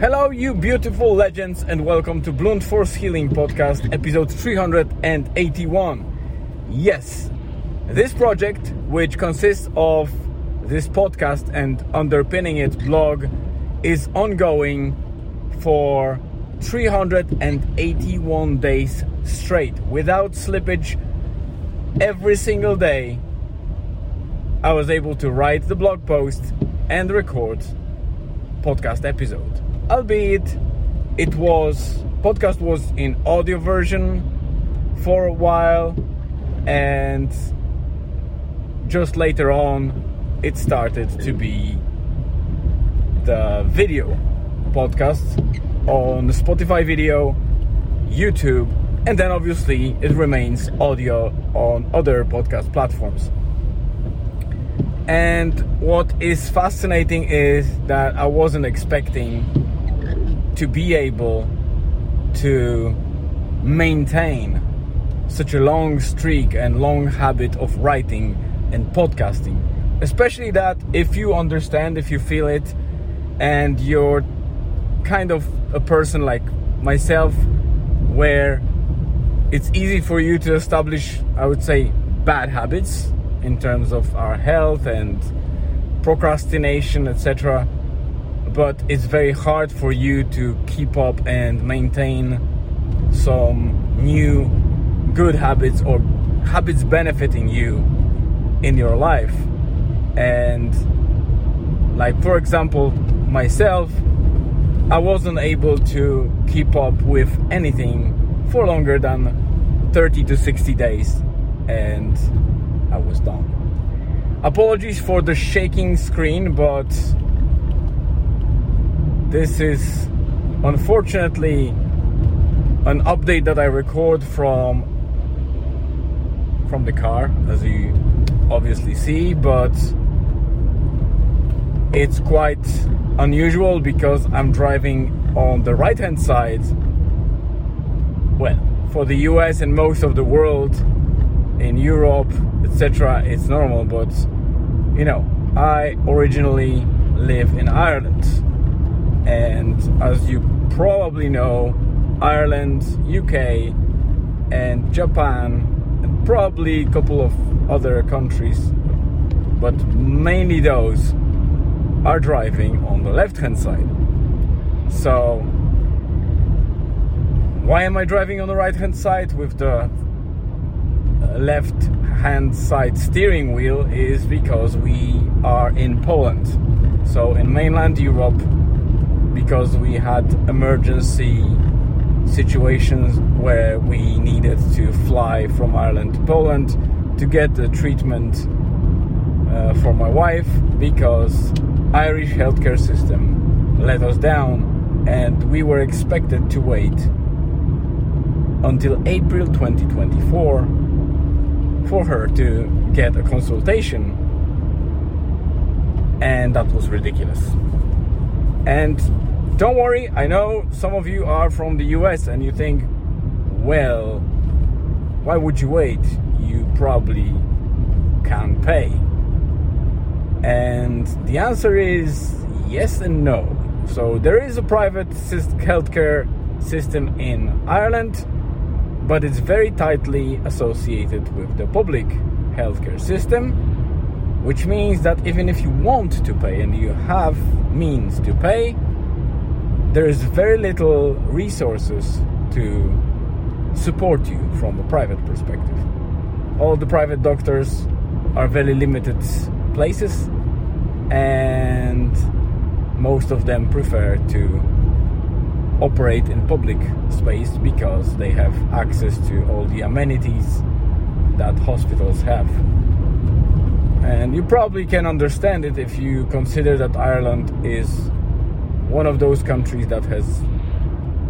Hello, you beautiful legends, and welcome to Blunt Force Healing Podcast, episode 381. Yes, this project, which consists of this podcast and underpinning it blog, is ongoing for 381 days straight without slippage every single day. I was able to write the blog post and record podcast episode albeit it was podcast was in audio version for a while and just later on it started to be the video podcast on Spotify video, YouTube, and then obviously it remains audio on other podcast platforms. And what is fascinating is that I wasn't expecting to be able to maintain such a long streak and long habit of writing and podcasting. Especially that if you understand, if you feel it, and you're kind of a person like myself, where it's easy for you to establish, I would say, bad habits in terms of our health and procrastination, etc but it's very hard for you to keep up and maintain some new good habits or habits benefiting you in your life. And, like, for example, myself, I wasn't able to keep up with anything for longer than 30 to 60 days, and I was done. Apologies for the shaking screen, but this is unfortunately an update that I record from from the car as you obviously see but it's quite unusual because I'm driving on the right hand side well for the US and most of the world in Europe etc it's normal but you know I originally live in Ireland and as you probably know, Ireland, UK, and Japan, and probably a couple of other countries, but mainly those are driving on the left hand side. So, why am I driving on the right hand side with the left hand side steering wheel? Is because we are in Poland. So, in mainland Europe, because we had emergency situations where we needed to fly from Ireland to Poland to get the treatment uh, for my wife because Irish healthcare system let us down and we were expected to wait until April 2024 for her to get a consultation. And that was ridiculous. And don't worry, I know some of you are from the US and you think, well, why would you wait? You probably can't pay. And the answer is yes and no. So there is a private healthcare system in Ireland, but it's very tightly associated with the public healthcare system, which means that even if you want to pay and you have means to pay, there is very little resources to support you from a private perspective. All the private doctors are very limited places, and most of them prefer to operate in public space because they have access to all the amenities that hospitals have. And you probably can understand it if you consider that Ireland is one of those countries that has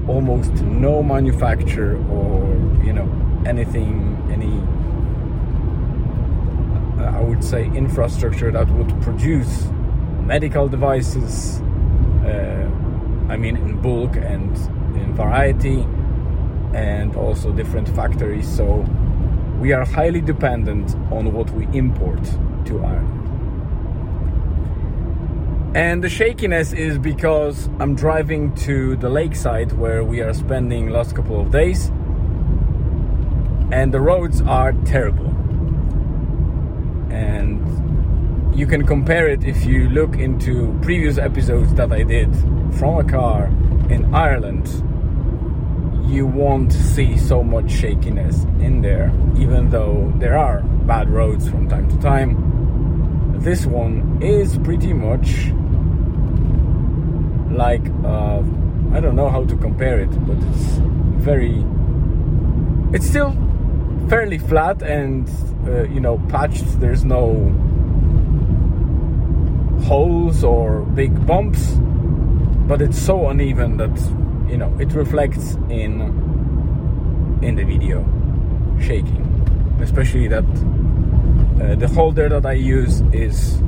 almost no manufacture or you know anything any uh, I would say infrastructure that would produce medical devices uh, I mean in bulk and in variety and also different factories. So we are highly dependent on what we import to Ireland And the shakiness is because I'm driving to the lakeside where we are spending last couple of days and the roads are terrible. And you can compare it if you look into previous episodes that I did from a car in Ireland. You won't see so much shakiness in there, even though there are bad roads from time to time. This one is pretty much like uh, I don't know how to compare it, but it's very. It's still fairly flat and uh, you know patched. There's no holes or big bumps, but it's so uneven that you know it reflects in in the video shaking, especially that uh, the holder that I use is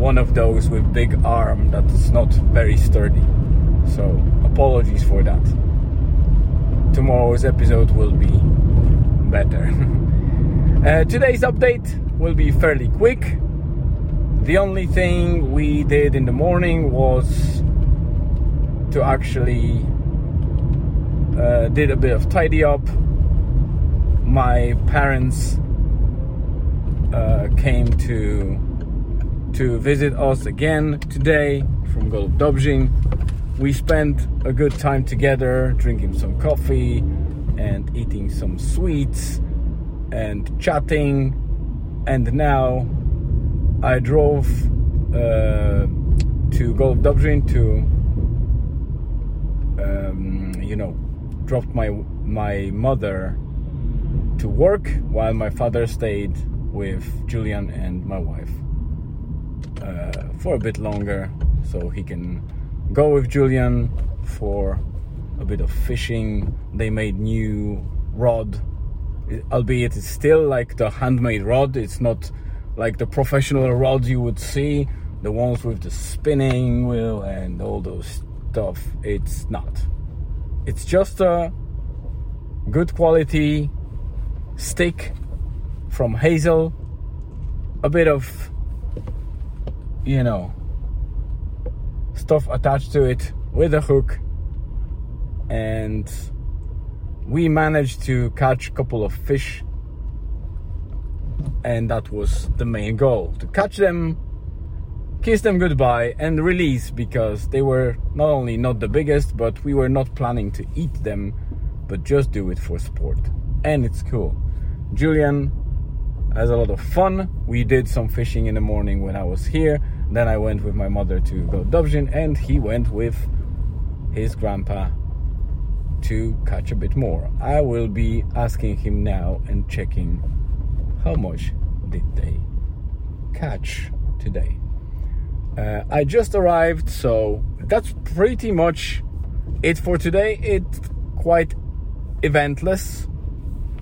one of those with big arm that's not very sturdy. So apologies for that. Tomorrow's episode will be better. uh, today's update will be fairly quick. The only thing we did in the morning was to actually uh, did a bit of tidy up. My parents uh, came to to visit us again today from Golub Dobrzyn. We spent a good time together, drinking some coffee and eating some sweets and chatting. And now I drove uh, to Golub Dobrzyn to, um, you know, dropped my my mother to work while my father stayed with Julian and my wife uh, for a bit longer so he can go with Julian for a bit of fishing. They made new rod, albeit it's still like the handmade rod. It's not like the professional rods you would see, the ones with the spinning wheel and all those stuff. It's not. It's just a good quality stick from Hazel, a bit of you know, stuff attached to it with a hook. And we managed to catch a couple of fish. And that was the main goal to catch them, kiss them goodbye, and release because they were not only not the biggest, but we were not planning to eat them, but just do it for sport. And it's cool. Julian has a lot of fun. We did some fishing in the morning when I was here. Then I went with my mother to Golub Dobrzyn, and he went with his grandpa to catch a bit more. I will be asking him now and checking how much did they catch today. Uh, I just arrived, so that's pretty much it for today. It's quite eventless,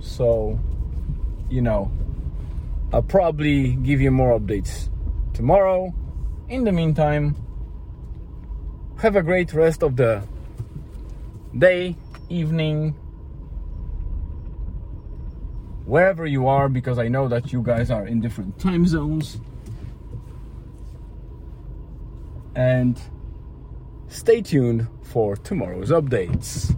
so you know I'll probably give you more updates tomorrow. In the meantime, have a great rest of the day, evening, wherever you are, because I know that you guys are in different time zones. And stay tuned for tomorrow's updates.